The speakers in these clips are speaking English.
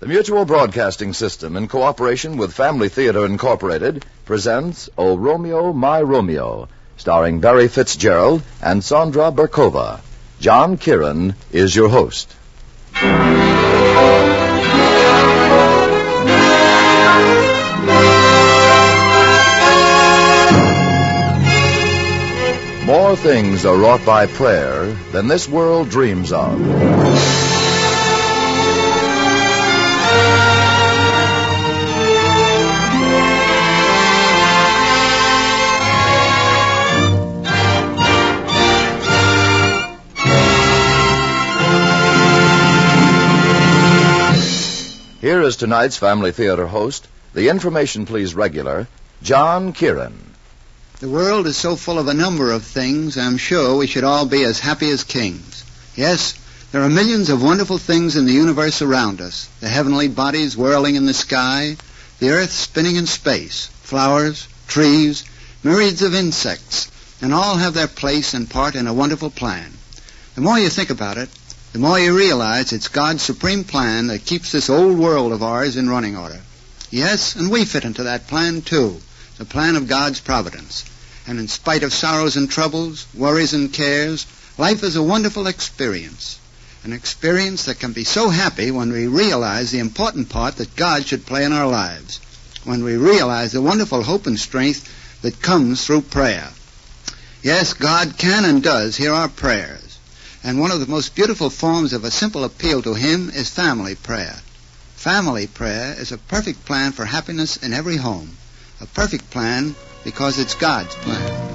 The Mutual Broadcasting System, in cooperation with Family Theater Incorporated, presents O Romeo, My Romeo, starring Barry Fitzgerald and Sandra Berkova. John Kieran is your host. More things are wrought by prayer than this world dreams of. Here is tonight's Family Theater host, the Information Please regular, John Kieran. The world is so full of a number of things, I'm sure we should all be as happy as kings. Yes, there are millions of wonderful things in the universe around us. The heavenly bodies whirling in the sky, the earth spinning in space, flowers, trees, myriads of insects, and all have their place and part in a wonderful plan. The more you think about it, the more you realize it's God's supreme plan that keeps this old world of ours in running order. Yes, and we fit into that plan too, the plan of God's providence. And in spite of sorrows and troubles, worries and cares, life is a wonderful experience. An experience that can be so happy when we realize the important part that God should play in our lives. When we realize the wonderful hope and strength that comes through prayer. Yes, God can and does hear our prayers. And one of the most beautiful forms of a simple appeal to Him is family prayer. Family prayer is a perfect plan for happiness in every home. A perfect plan because it's God's plan.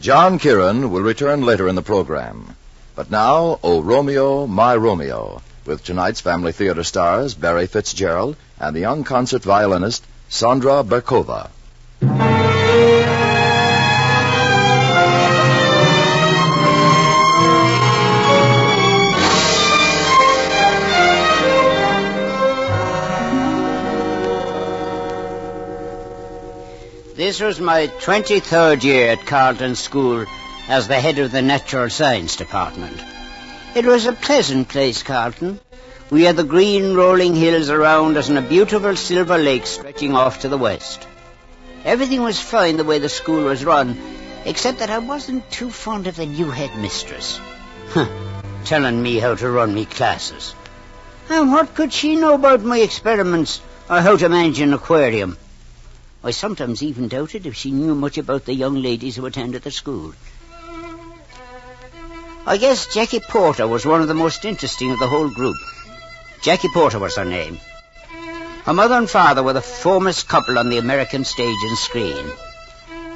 John Kieran will return later in the program. But now, O Romeo, My Romeo, with tonight's Family Theater stars Barry Fitzgerald and the young concert violinist Sandra Berkova. This was my 23rd year at Carlton School as the head of the Natural Science Department. It was a pleasant place, Carlton. We had the green rolling hills around us and a beautiful silver lake stretching off to the west. Everything was fine the way the school was run, except that I wasn't too fond of the new headmistress. Huh, telling me how to run me classes. And what could she know about my experiments or how to manage an aquarium? I sometimes even doubted if she knew much about the young ladies who attended the school. I guess Jackie Porter was one of the most interesting of the whole group. Jackie Porter was her name. Her mother and father were the foremost couple on the American stage and screen.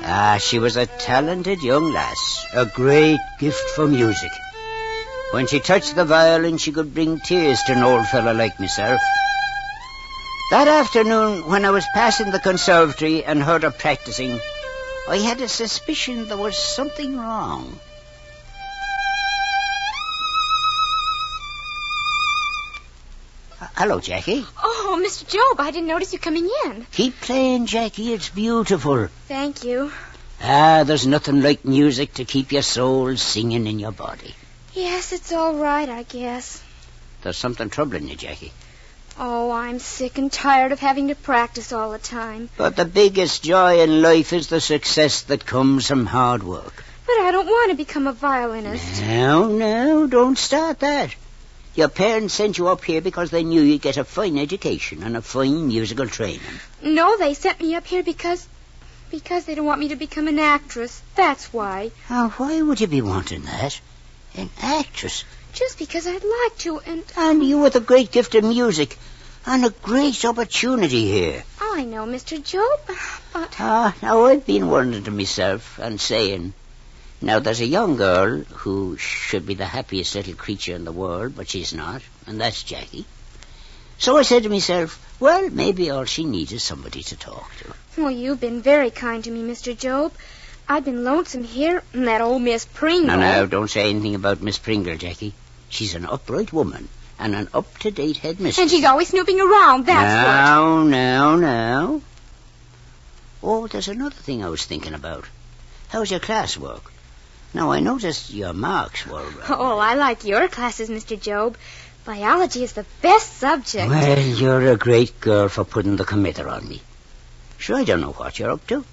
Ah, she was a talented young lass, a great gift for music. When she touched the violin, she could bring tears to an old fellow like myself. That afternoon, when I was passing the conservatory and heard her practicing, I had a suspicion there was something wrong. Hello, Jackie. Oh, Mr. Job, I didn't notice you coming in. Keep playing, Jackie. It's beautiful. Thank you. Ah, there's nothing like music to keep your soul singing in your body. Yes, it's all right, I guess. There's something troubling you, Jackie. Oh, I'm sick and tired of having to practice all the time. But the biggest joy in life is the success that comes from hard work. But I don't want to become a violinist. No, no, don't start that. Your parents sent you up here because they knew you'd get a fine education and a fine musical training. No, they sent me up here because. because they don't want me to become an actress. That's why. Now, why would you be wanting that? An actress? Just because I'd like to, and. And you with a great gift of music and a great opportunity here. I know, Mr. Job, but. Ah, now I've been wondering to myself and saying, now there's a young girl who should be the happiest little creature in the world, but she's not, and that's Jackie. So I said to myself, well, maybe all she needs is somebody to talk to. Well, you've been very kind to me, Mr. Job. I've been lonesome here, and that old Miss Pringle. Now, now, don't say anything about Miss Pringle, Jackie. She's an upright woman and an up-to-date headmistress. And she's always snooping around, that's what. now, now, now. Oh, there's another thing I was thinking about. How's your classwork? Now, I noticed your marks were. uh, Oh, I like your classes, Mr. Job. Biology is the best subject. Well, you're a great girl for putting the comether on me. Sure, I don't know what you're up to.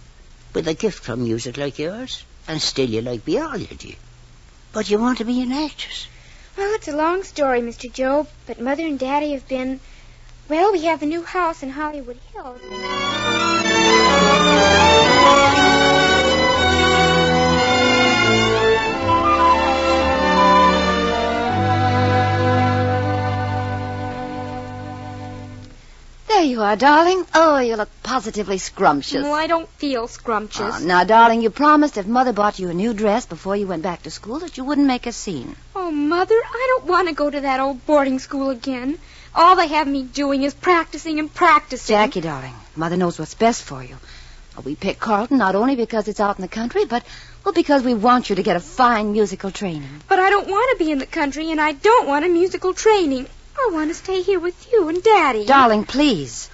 With a gift for music like yours, and still you like biology. But you want to be an actress. Well, it's a long story, Mr. Job, but Mother and Daddy have been. Well, we have a new house in Hollywood Hills. Darling. Oh, you look positively scrumptious. No, I don't feel scrumptious. Oh, now, darling, you promised if Mother bought you a new dress before you went back to school that you wouldn't make a scene. Oh, Mother, I don't want to go to that old boarding school again. All they have me doing is practicing and practicing. Jackie, darling, Mother knows what's best for you. We picked Carlton not only because it's out in the country, but, well, because we want you to get a fine musical training. But I don't want to be in the country, and I don't want a musical training. I want to stay here with you and Daddy. Darling, please.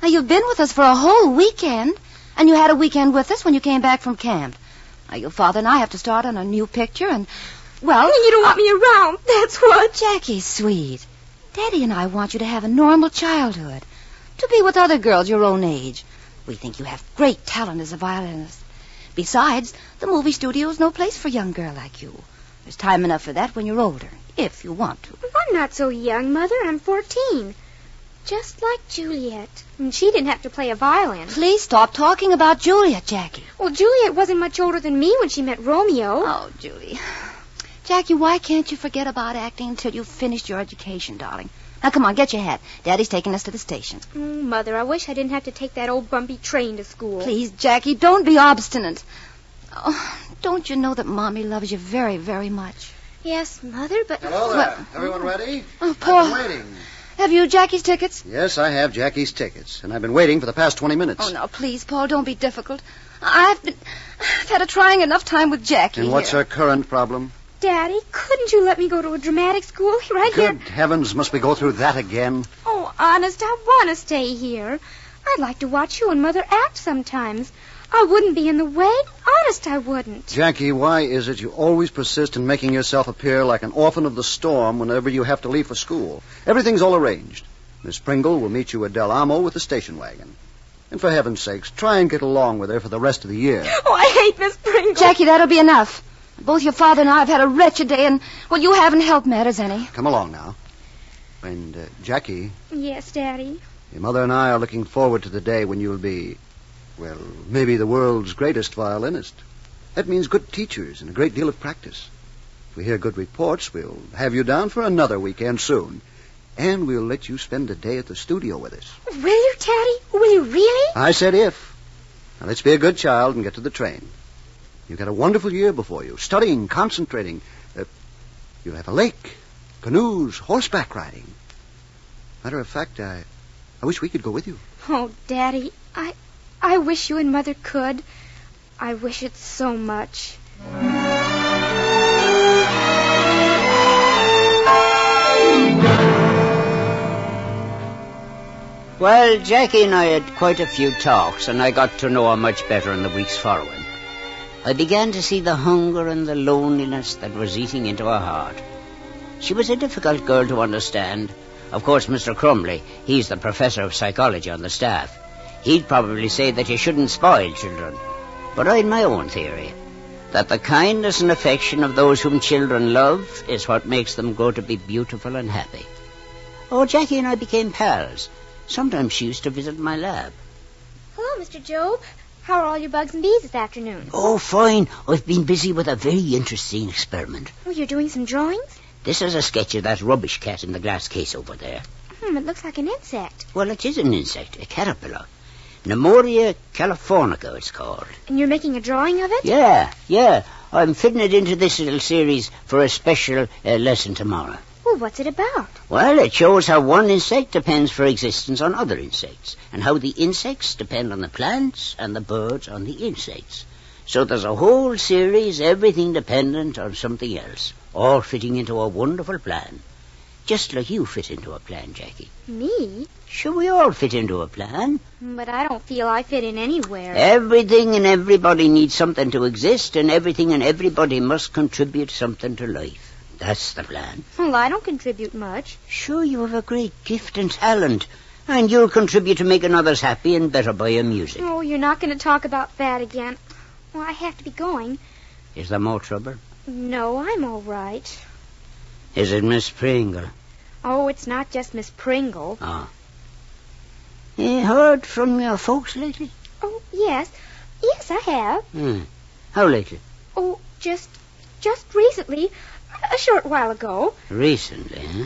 Now, you've been with us for a whole weekend, and you had a weekend with us when you came back from camp. Now, your father and I have to start on a new picture, and, well... you don't want me around. That's what. Jackie, sweet. Daddy and I want you to have a normal childhood. To be with other girls your own age. We think you have great talent as a violinist. Besides, the movie studio's no place for a young girl like you. There's time enough for that when you're older, if you want to. I'm not so young, Mother. I'm 14. Just like Juliet. And she didn't have to play a violin. Please stop talking about Juliet, Jackie. Well, Juliet wasn't much older than me when she met Romeo. Oh, Julie. Jackie, why can't you forget about acting until you've finished your education, darling? Now, come on, get your hat. Daddy's taking us to the station. Oh, Mother, I wish I didn't have to take that old bumpy train to school. Please, Jackie, don't be obstinate. Oh, don't you know that Mommy loves you very, very much? Yes, Mother, but. Hello there. Everyone ready? Oh, I've Paul. been waiting. Have you Jackie's tickets? Yes, I have Jackie's tickets, and I've been waiting for the past 20 minutes. Oh, no, please, Paul, don't be difficult. I've been. I've had a trying enough time with Jackie. And what's here. her current problem? Daddy, couldn't you let me go to a dramatic school right Good here? Good heavens, must we go through that again? Oh, honest, I want to stay here. I'd like to watch you and Mother act sometimes. I wouldn't be in the way. Honest, I wouldn't. Jackie, why is it you always persist in making yourself appear like an orphan of the storm whenever you have to leave for school? Everything's all arranged. Miss Pringle will meet you at Del Amo with the station wagon. And for heaven's sakes, try and get along with her for the rest of the year. Oh, I hate Miss Pringle. Jackie, that'll be enough. Both your father and I have had a wretched day, and, well, you haven't helped matters any. Come along now. And, uh, Jackie, Yes, Daddy. Your mother and I are looking forward to the day when you'll be, well, maybe the world's greatest violinist. That means good teachers and a great deal of practice. If we hear good reports, we'll have you down for another weekend soon. And we'll let you spend a day at the studio with us. Will you, Daddy? Will you really? I said if. Now let's be a good child and get to the train. You've got a wonderful year before you, studying, concentrating. Uh, you'll have a lake, canoes, horseback riding. Matter of fact, I, I wish we could go with you. Oh, Daddy, I, I wish you and Mother could. I wish it so much. Well, Jackie and I had quite a few talks, and I got to know her much better in the weeks following. I began to see the hunger and the loneliness that was eating into her heart. She was a difficult girl to understand. Of course, Mr. Crumley, he's the professor of psychology on the staff. He'd probably say that you shouldn't spoil children. But I'd my own theory. That the kindness and affection of those whom children love is what makes them grow to be beautiful and happy. Oh, Jackie and I became pals. Sometimes she used to visit my lab. Hello, Mr. Job. How are all your bugs and bees this afternoon? Oh, fine. I've been busy with a very interesting experiment. Oh, you're doing some drawings? This is a sketch of that rubbish cat in the glass case over there. Hmm, it looks like an insect. Well, it is an insect, a caterpillar. Nemoria californica, it's called. And you're making a drawing of it? Yeah, yeah. I'm fitting it into this little series for a special uh, lesson tomorrow. Well, what's it about? Well, it shows how one insect depends for existence on other insects, and how the insects depend on the plants and the birds on the insects. So there's a whole series, everything dependent on something else, all fitting into a wonderful plan. Just like you fit into a plan, Jackie. Me? Sure, we all fit into a plan. But I don't feel I fit in anywhere. Everything and everybody needs something to exist, and everything and everybody must contribute something to life. That's the plan. Well, I don't contribute much. Sure, you have a great gift and talent, and you'll contribute to making others happy and better by your music. Oh, you're not going to talk about that again. Well, I have to be going. Is there more trouble? No, I'm all right. Is it Miss Pringle? Oh, it's not just Miss Pringle. Ah. You heard from your folks lately? Oh, yes. Yes, I have. Hmm. How lately? Oh, just just recently. A short while ago. Recently, huh?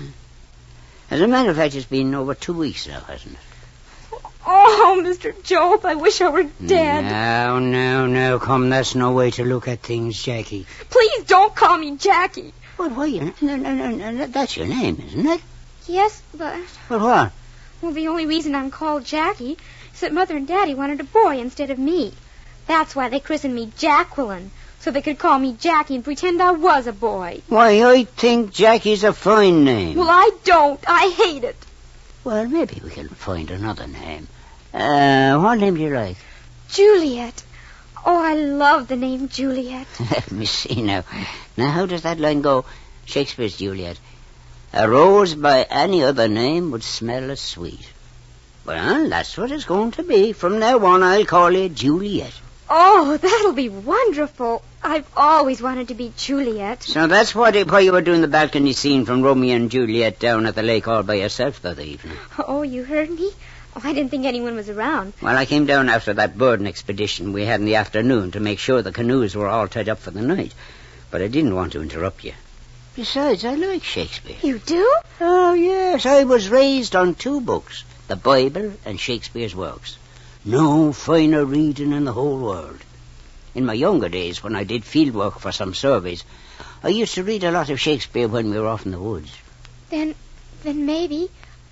As a matter of fact, it's been over two weeks now, hasn't it? Oh, Mr. Job, I wish I were dead. No, no, no. Come, that's no way to look at things, Jackie. Please don't call me Jackie. Well, why? you- No, no, no, no, that's your name, isn't it? Yes, but But what? Well, the only reason I'm called Jackie is that Mother and Daddy wanted a boy instead of me. That's why they christened me Jacqueline, so they could call me Jackie and pretend I was a boy. Why, I think Jackie's a fine name. Well, I don't. I hate it. Well, maybe we can find another name. Uh, what name do you like? Juliet. Oh, I love the name Juliet. Let me see now. Now, how does that line go? Shakespeare's Juliet. A rose by any other name would smell as sweet. Well, that's what it's going to be. From now on, I'll call you Juliet. Oh, that'll be wonderful. I've always wanted to be Juliet. So that's what, why you were doing the balcony scene from Romeo and Juliet down at the lake all by yourself the other evening. Oh, you heard me? Oh, I didn't think anyone was around. Well, I came down after that birding expedition we had in the afternoon to make sure the canoes were all tied up for the night. But I didn't want to interrupt you. Besides, I like Shakespeare. You do? Oh, yes. I was raised on two books the Bible and Shakespeare's works. No finer reading in the whole world. In my younger days, when I did field work for some surveys, I used to read a lot of Shakespeare when we were off in the woods. Then, then maybe,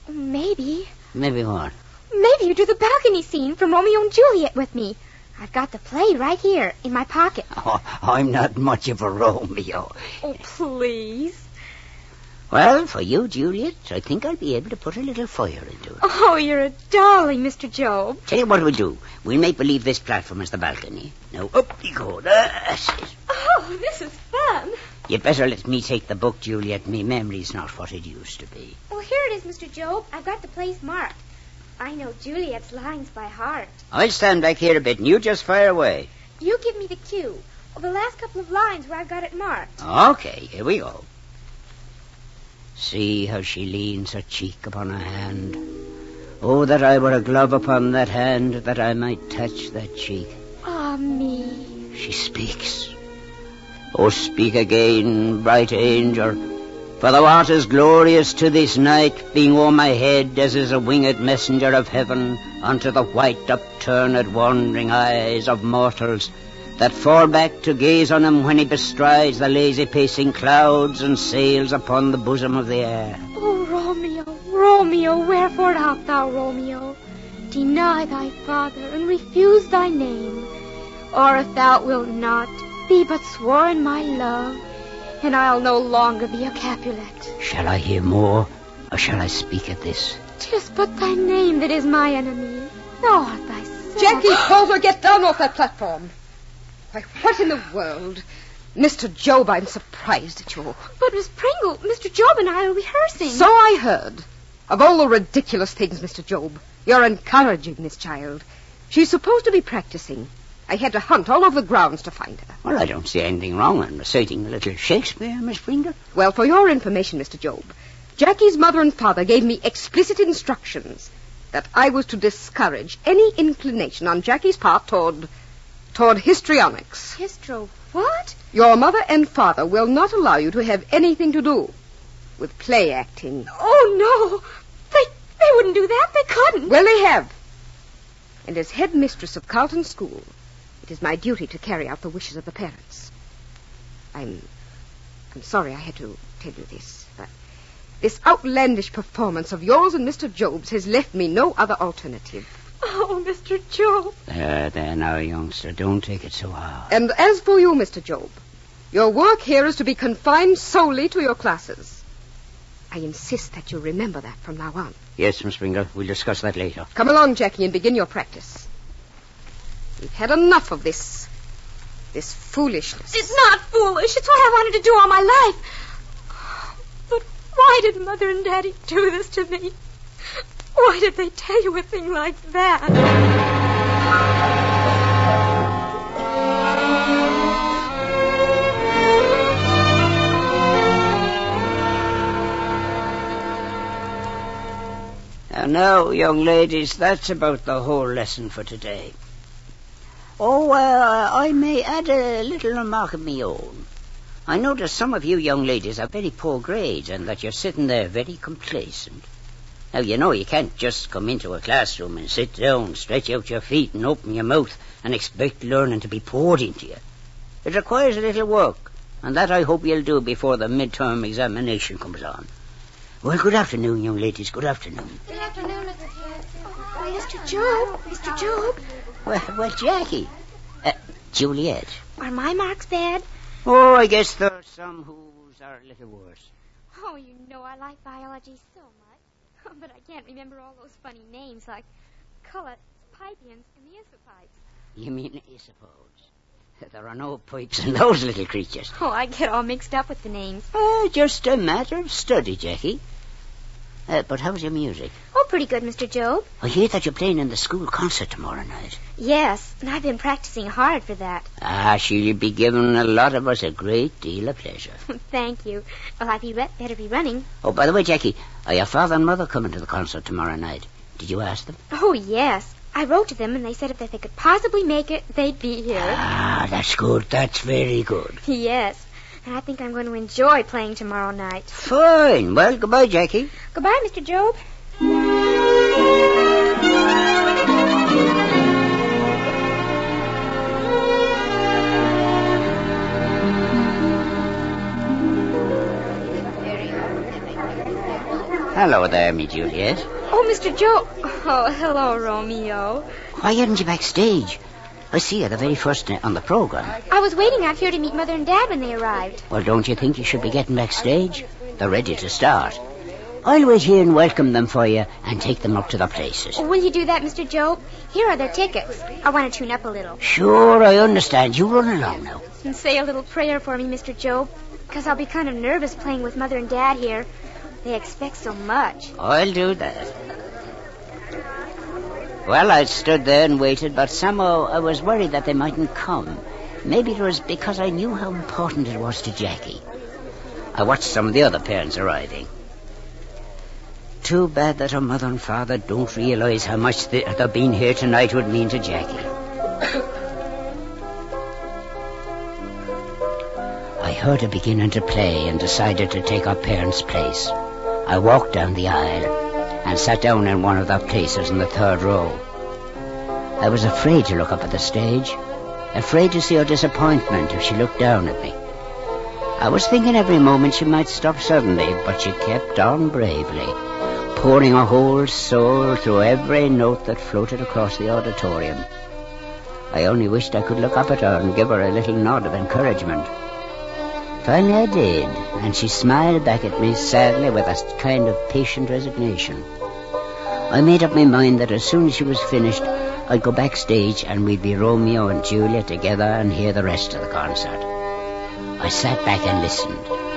maybe, Maybe what? maybe you do the balcony scene from Romeo and Juliet with me. I've got the play right here in my pocket. Oh, I'm not much of a Romeo. Oh, please. Well, for you, Juliet, I think I'll be able to put a little fire into it. Oh, you're a darling, Mr. Job. Tell you what we'll do. We'll make believe this platform is the balcony. Now, up you go. That's it. Oh, this is fun. You better let me take the book, Juliet. Me memory's not what it used to be. Well, here it is, Mr. Job. I've got the place marked. I know Juliet's lines by heart. I'll stand back here a bit, and you just fire away. You give me the cue. Well, the last couple of lines where I've got it marked. Okay, here we go. See how she leans her cheek upon her hand. Oh, that I were a glove upon that hand, that I might touch that cheek. Ah, me. She speaks. Oh, speak again, bright angel. For thou art as glorious to this night, being o'er my head as is a winged messenger of heaven unto the white upturned wandering eyes of mortals that fall back to gaze on him when he bestrides the lazy pacing clouds and sails upon the bosom of the air. Oh, Romeo, Romeo, wherefore art thou, Romeo? Deny thy father and refuse thy name. Or if thou wilt not, be but sworn my love, and I'll no longer be a Capulet. Shall I hear more, or shall I speak at this? Tis but thy name that is my enemy. Thou art thyself. Jackie Calder, get down off that platform. Why, what in the world? Mr. Job, I'm surprised at you. But Miss Pringle, Mr. Job and I are rehearsing. So I heard. Of all the ridiculous things, Mr. Job, you're encouraging this child. She's supposed to be practicing. I had to hunt all over the grounds to find her. Well, I don't see anything wrong in reciting a little Shakespeare, Miss Pringle. Well, for your information, Mr. Job, Jackie's mother and father gave me explicit instructions that I was to discourage any inclination on Jackie's part toward toward histrionics. Histro, what? Your mother and father will not allow you to have anything to do with play acting. Oh, no. They, they wouldn't do that. They couldn't. Well, they have. And as headmistress of Carlton School, it is my duty to carry out the wishes of the parents. I'm I'm sorry I had to tell you this, but this outlandish performance of yours and Mr. Job's has left me no other alternative. Oh, Mr. Job. There, there now, youngster. Don't take it so hard. And as for you, Mr. Job, your work here is to be confined solely to your classes. I insist that you remember that from now on. Yes, Miss Pringle. We'll discuss that later. Come along, Jackie, and begin your practice. We've had enough of this. this foolishness. It's not foolish. It's what I wanted to do all my life. But why did Mother and Daddy do this to me? Why did they tell you a thing like that? And now, young ladies, that's about the whole lesson for today. Oh, uh, I may add a little remark of my own. I notice some of you young ladies have very poor grades and that you're sitting there very complacent. Now, you know you can't just come into a classroom and sit down, stretch out your feet and open your mouth and expect learning to be poured into you. It requires a little work, and that I hope you'll do before the midterm examination comes on. Well, good afternoon, young ladies. Good afternoon. Good afternoon, Mr. Job. Mr. Job. Well, well Jackie. Uh, Juliet. Are my marks bad? Oh, I guess there are some whose are a little worse. Oh, you know I like biology so much. But I can't remember all those funny names like cullets, Pythians, and the isopipes. You mean suppose There are no pipes in those little creatures. Oh, I get all mixed up with the names. Uh, just a matter of study, Jackie. Uh, but how's your music? Oh, pretty good, Mr. Job. I hear that you're playing in the school concert tomorrow night. Yes, and I've been practicing hard for that. Ah, she'll be giving a lot of us a great deal of pleasure. Thank you. Well, I'd be re- better be running. Oh, by the way, Jackie, are your father and mother coming to the concert tomorrow night? Did you ask them? Oh, yes. I wrote to them, and they said if they could possibly make it, they'd be here. Ah, that's good. That's very good. yes. And I think I'm going to enjoy playing tomorrow night. Fine. Well, goodbye, Jackie. Goodbye, Mr. Job. Hello there, me Juliet. Oh, Mr. Job. Oh, hello, Romeo. Why aren't you backstage? I see you the very first night on the program. I was waiting out here to meet Mother and Dad when they arrived. Well, don't you think you should be getting backstage? They're ready to start. I'll wait here and welcome them for you and take them up to their places. Oh, will you do that, Mr. Job? Here are their tickets. I want to tune up a little. Sure, I understand. You run along now. And say a little prayer for me, Mr. Job. Because I'll be kind of nervous playing with Mother and Dad here. They expect so much. I'll do that. Well, I stood there and waited, but somehow I was worried that they mightn't come. Maybe it was because I knew how important it was to Jackie. I watched some of the other parents arriving. Too bad that her mother and father don't realize how much the, their being here tonight would mean to Jackie. I heard her beginning to play and decided to take our parents' place. I walked down the aisle and sat down in one of the places in the third row. I was afraid to look up at the stage, afraid to see her disappointment if she looked down at me. I was thinking every moment she might stop suddenly, but she kept on bravely, pouring her whole soul through every note that floated across the auditorium. I only wished I could look up at her and give her a little nod of encouragement. Finally I did, and she smiled back at me sadly with a kind of patient resignation. I made up my mind that as soon as she was finished, I'd go backstage and we'd be Romeo and Juliet together and hear the rest of the concert. I sat back and listened.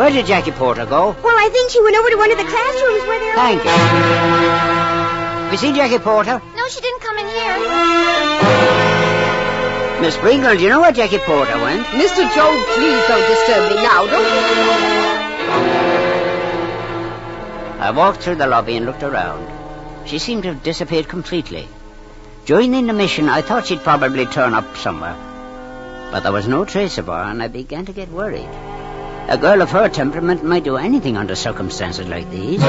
Where did Jackie Porter go? Well, I think she went over to one of the classrooms where they're. Thank you. Have you seen Jackie Porter? No, she didn't come in here. Miss Pringle, do you know where Jackie Porter went? Mr. Job, please don't disturb me now. Don't. I walked through the lobby and looked around. She seemed to have disappeared completely. During the intermission, I thought she'd probably turn up somewhere. But there was no trace of her, and I began to get worried. A girl of her temperament might do anything under circumstances like these.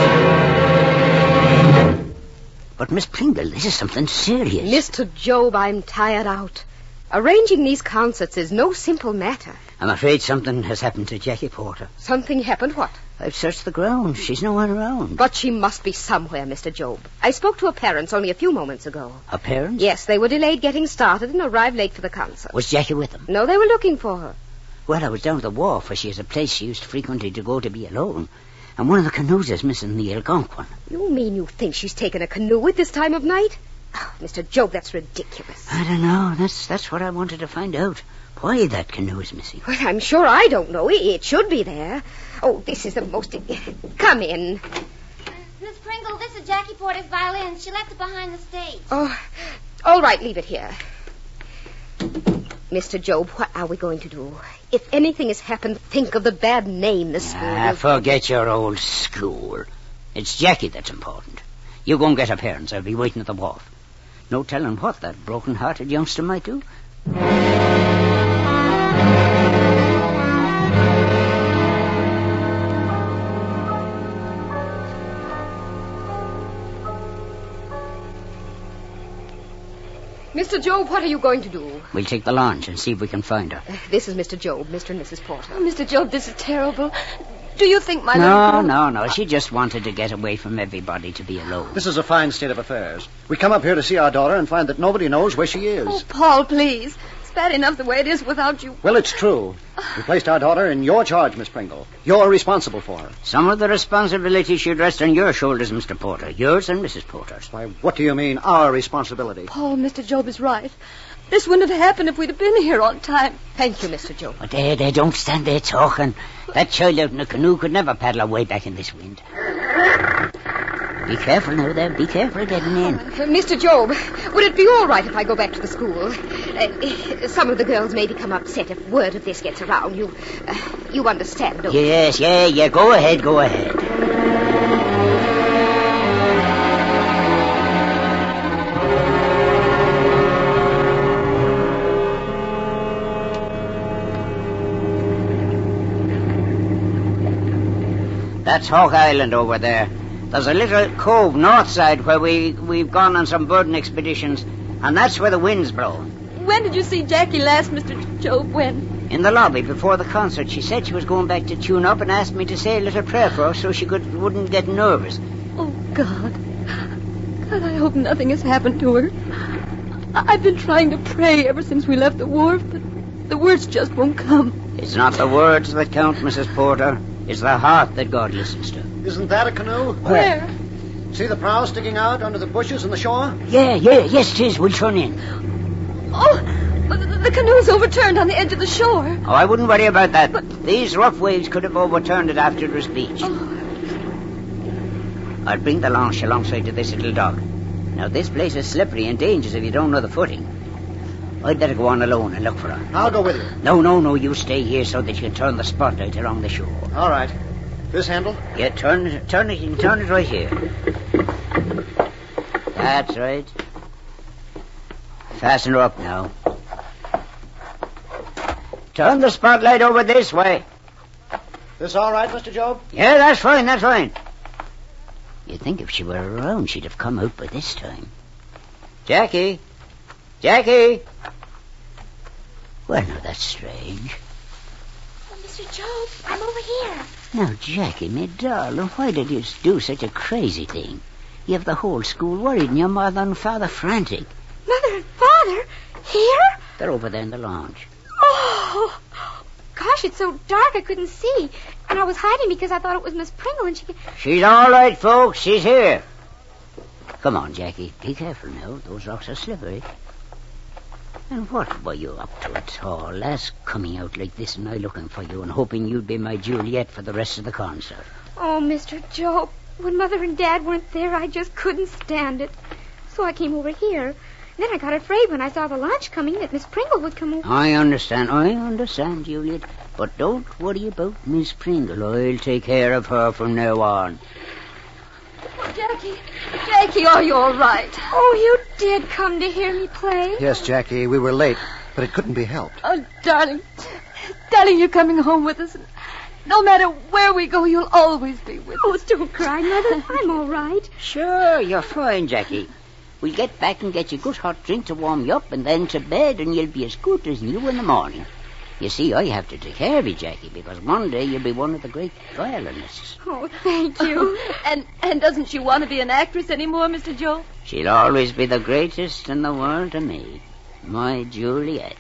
But, Miss Pringle, this is something serious. Mr. Job, I'm tired out. Arranging these concerts is no simple matter. I'm afraid something has happened to Jackie Porter. Something happened, what? I've searched the grounds. She's nowhere around. But she must be somewhere, Mr. Job. I spoke to her parents only a few moments ago. Her parents? Yes, they were delayed getting started and arrived late for the concert. Was Jackie with them? No, they were looking for her. Well, I was down at the wharf, for she is a place she used frequently to go to be alone. And one of the canoes is missing the Algonquin. You mean you think she's taken a canoe at this time of night? Ah. Oh, Mr. Job, that's ridiculous. I don't know. That's that's what I wanted to find out. Why that canoe is missing. Well, I'm sure I don't know. It, it should be there. Oh, this is the most. Come in. Miss Pringle, this is Jackie Porter's violin. She left it behind the stage. Oh, all right, leave it here. Mr. Job, what are we going to do? If anything has happened, think of the bad name the school. Ah, forget your old school. It's Jackie that's important. You go and get her parents. I'll be waiting at the wharf. No telling what that broken-hearted youngster might do. Mr. Job, what are you going to do? We'll take the launch and see if we can find her. Uh, This is Mr. Job, Mr. and Mrs. Porter. Mr. Job, this is terrible. Do you think my No, little... no, no. She just wanted to get away from everybody to be alone. This is a fine state of affairs. We come up here to see our daughter and find that nobody knows where she is. Oh, Paul, please. It's bad enough the way it is without you. Well, it's true. We placed our daughter in your charge, Miss Pringle. You're responsible for her. Some of the responsibility should rest on your shoulders, Mr. Porter. Yours and Mrs. Porter's. Why, what do you mean, our responsibility? Paul, Mr. Job is right. This wouldn't have happened if we'd have been here on time. Thank you, Mr. Job. But there, there, don't stand there talking. That child out in the canoe could never paddle her way back in this wind. Be careful now, there. Be careful getting in. Uh, Mr. Job, would it be all right if I go back to the school? Uh, some of the girls may become upset if word of this gets around. You, uh, you understand, don't you? Yes, yeah, yeah. Go ahead, go ahead. That's Hawk Island over there. There's a little cove north side where we, we've gone on some birding expeditions, and that's where the wind's blowing. When did you see Jackie last, Mr. Job? When? In the lobby before the concert, she said she was going back to tune up and asked me to say a little prayer for her so she could wouldn't get nervous. Oh, God. God, I hope nothing has happened to her. I've been trying to pray ever since we left the wharf, but the words just won't come. It's not the words that count, Mrs. Porter. It's the heart that God listens to. Isn't that a canoe? Where? See the prow sticking out under the bushes on the shore? Yeah, yeah, yes, it is. We'll turn in. Oh, the, the canoe's overturned on the edge of the shore. Oh, I wouldn't worry about that. But... These rough waves could have overturned it after it was beached. Oh. I'll bring the launch alongside to this little dock. Now, this place is slippery and dangerous if you don't know the footing. I'd better go on alone and look for her. I'll go with you. No, no, no, you stay here so that you can turn the spotlight along the shore. All right. This handle? Yeah, turn it, turn it, you can turn it right here. That's right. Fasten her up now. Turn the spotlight over this way. This all right, Mr. Job? Yeah, that's fine, that's fine. You'd think if she were around, she'd have come out by this time. Jackie? Jackie? Well, now, that's strange. Oh, Mr. Job, I'm over here. Now, Jackie, me darling, why did you do such a crazy thing? You have the whole school worried and your mother and father frantic. Mother and Father? Here? They're over there in the lounge. Oh, gosh, it's so dark I couldn't see. And I was hiding because I thought it was Miss Pringle and she could... She's all right, folks. She's here. Come on, Jackie. Be careful now. Those rocks are slippery. And what were you up to at all, lass? Coming out like this and I looking for you and hoping you'd be my Juliet for the rest of the concert. Oh, Mr. Joe, when Mother and Dad weren't there, I just couldn't stand it. So I came over here. And then I got afraid when I saw the launch coming that Miss Pringle would come over. I understand, I understand, Juliet. But don't worry about Miss Pringle. I'll take care of her from now on. Oh, Jackie, Jackie, are you all right? Oh, you did come to hear me play? Yes, Jackie, we were late, but it couldn't be helped. Oh, darling, darling, you're coming home with us. No matter where we go, you'll always be with Oh, us. don't cry, Mother. I'm all right. Sure, you're fine, Jackie. We'll get back and get you a good hot drink to warm you up and then to bed and you'll be as good as new in the morning. You see, I have to take care of you, Jackie, because one day you'll be one of the great violinists. Oh, thank you. and and doesn't she want to be an actress anymore, Mr. Joe? She'll always be the greatest in the world to me. My Juliet.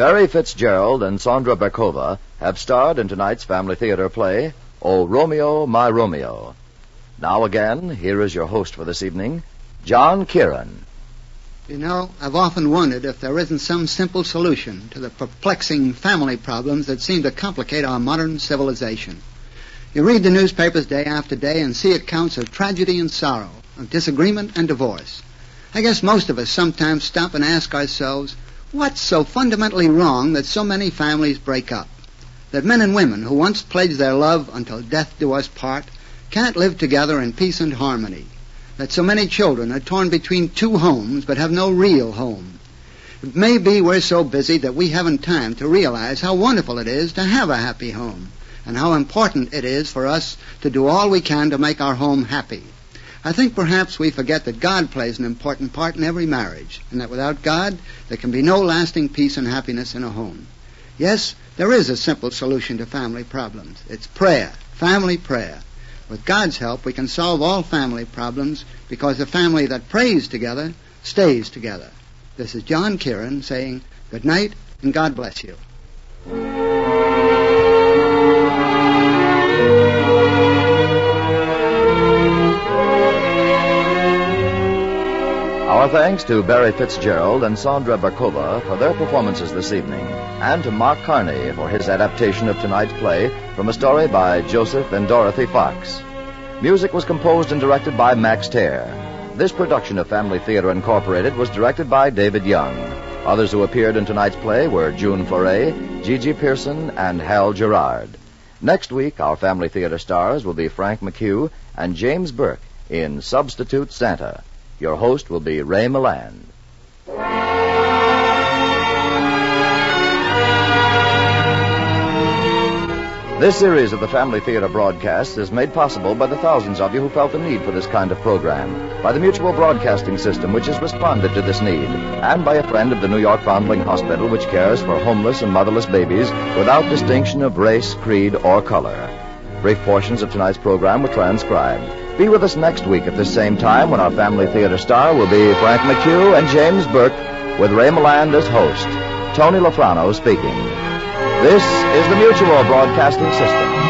Barry Fitzgerald and Sandra Berkova have starred in tonight's Family Theater play, O Romeo, My Romeo. Now again, here is your host for this evening, John Kieran. You know, I've often wondered if there isn't some simple solution to the perplexing family problems that seem to complicate our modern civilization. You read the newspapers day after day and see accounts of tragedy and sorrow, of disagreement and divorce. I guess most of us sometimes stop and ask ourselves, what's so fundamentally wrong that so many families break up? That men and women who once pledged their love until death do us part can't live together in peace and harmony? That so many children are torn between two homes but have no real home? It may be we're so busy that we haven't time to realize how wonderful it is to have a happy home and how important it is for us to do all we can to make our home happy. I think perhaps we forget that God plays an important part in every marriage, and that without God, there can be no lasting peace and happiness in a home. Yes, there is a simple solution to family problems. It's prayer, family prayer. With God's help, we can solve all family problems because a family that prays together stays together. This is John Kieran saying good night and God bless you. Our thanks to Barry Fitzgerald and Sandra Berkova for their performances this evening, and to Mark Carney for his adaptation of tonight's play from a story by Joseph and Dorothy Fox. Music was composed and directed by Max Terr. This production of Family Theater Incorporated was directed by David Young. Others who appeared in tonight's play were June Foray, Gigi Pearson, and Hal Gerard. Next week, our Family Theater stars will be Frank McHugh and James Burke in Substitute Santa. Your host will be Ray Milland. This series of the Family Theater broadcasts is made possible by the thousands of you who felt the need for this kind of program, by the Mutual Broadcasting System, which has responded to this need, and by a friend of the New York Foundling Hospital, which cares for homeless and motherless babies without distinction of race, creed, or color. Brief portions of tonight's program were transcribed. Be with us next week at this same time when our Family Theater star will be Frank McHugh and James Burke, with Ray Milland as host. Tony Lafrano speaking. This is the Mutual Broadcasting System.